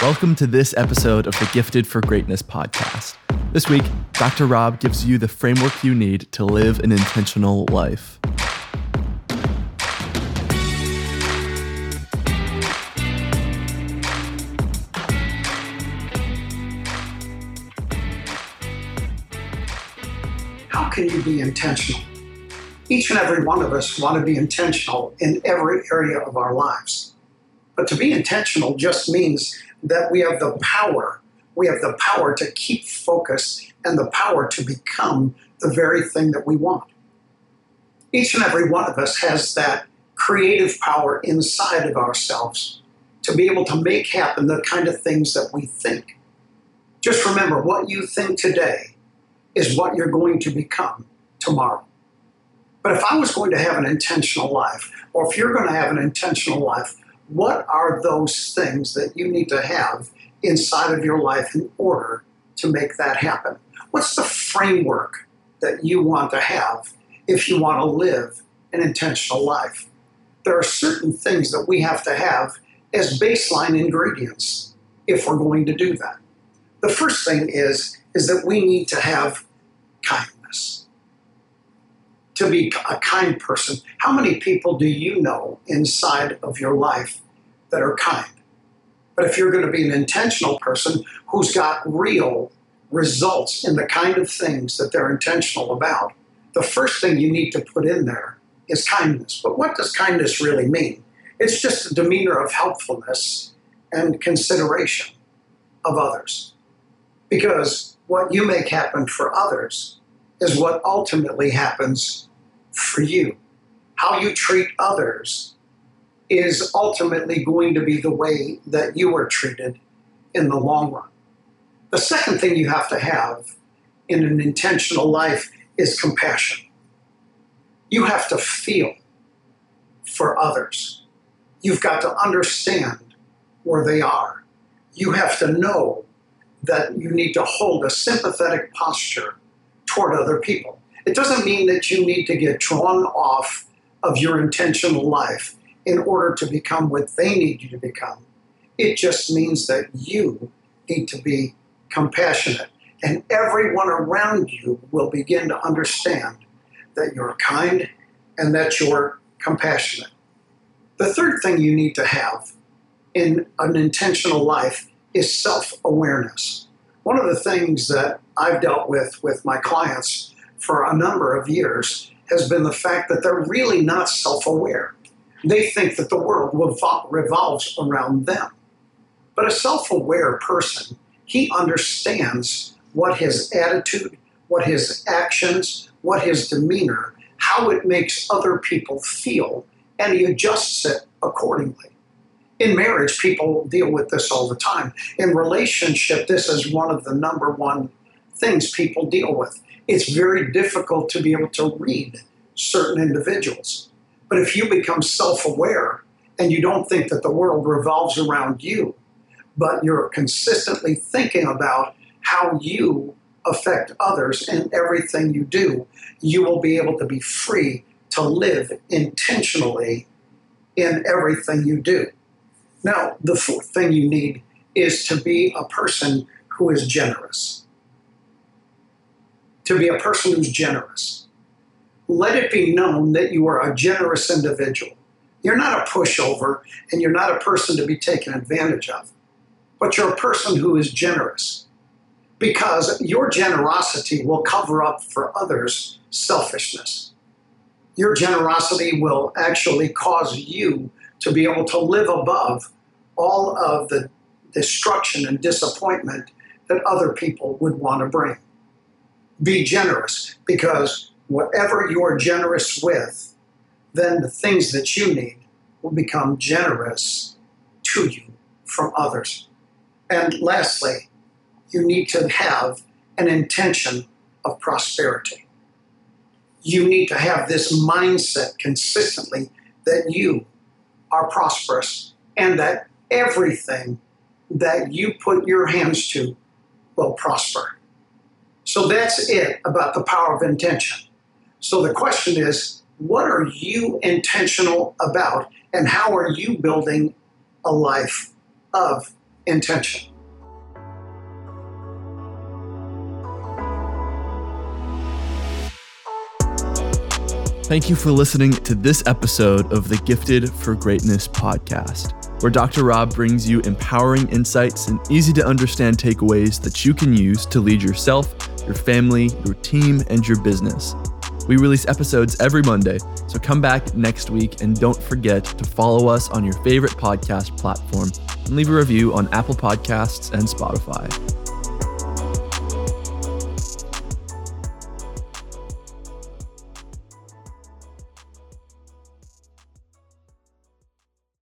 Welcome to this episode of the Gifted for Greatness podcast. This week, Dr. Robb gives you the framework you need to live an intentional life. How can you be intentional? Each and every one of us want to be intentional in every area of our lives. But to be intentional just means that we have the power. We have the power to keep focus and the power to become the very thing that we want. Each and every one of us has that creative power inside of ourselves to be able to make happen the kind of things that we think. Just remember what you think today is what you're going to become tomorrow. But if I was going to have an intentional life, or if you're going to have an intentional life, what are those things that you need to have inside of your life in order to make that happen? What's the framework that you want to have if you want to live an intentional life? There are certain things that we have to have as baseline ingredients if we're going to do that. The first thing is is that we need to have kindness. To be a kind person. How many people do you know inside of your life that are kind? But if you're going to be an intentional person who's got real results in the kind of things that they're intentional about, the first thing you need to put in there is kindness. But what does kindness really mean? It's just a demeanor of helpfulness and consideration of others. Because what you make happen for others is what ultimately happens for you. How you treat others is ultimately going to be the way that you are treated in the long run. The second thing you have to have in an intentional life is compassion. You have to feel for others. You've got to understand where they are. You have to know that you need to hold a sympathetic posture toward other people. It doesn't mean that you need to get drawn off of your intentional life in order to become what they need you to become. It just means that you need to be compassionate, and everyone around you will begin to understand that you're kind and that you're compassionate. The third thing you need to have in an intentional life is self awareness. One of the things that I've dealt with with my clients for a number of years has been the fact that they're really not self aware. They think that the world revolves around them. But a self aware person, he understands what his attitude, what his actions, what his demeanor, how it makes other people feel, and he adjusts it accordingly. In marriage, people deal with this all the time. In relationship, this is one of the number one things people deal with. It's very difficult to be able to read certain individuals. But if you become self aware and you don't think that the world revolves around you, but you're consistently thinking about how you affect others in everything you do, you will be able to be free to live intentionally in everything you do. Now, the fourth thing you need is to be a person who is generous. To be a person who's generous. Let it be known that you are a generous individual. You're not a pushover and you're not a person to be taken advantage of, but you're a person who is generous because your generosity will cover up for others' selfishness. Your generosity will actually cause you to be able to live above all of the destruction and disappointment that other people would want to bring. Be generous because whatever you're generous with, then the things that you need will become generous to you from others. And lastly, you need to have an intention of prosperity. You need to have this mindset consistently that you are prosperous and that everything that you put your hands to will prosper. So that's it about the power of intention. So the question is what are you intentional about and how are you building a life of intention. Thank you for listening to this episode of the Gifted for Greatness podcast, where Dr. Robb brings you empowering insights and easy to understand takeaways that you can use to lead yourself, your family, your team, and your business. We release episodes every Monday, so come back next week and don't forget to follow us on your favorite podcast platform and leave a review on Apple Podcasts and Spotify.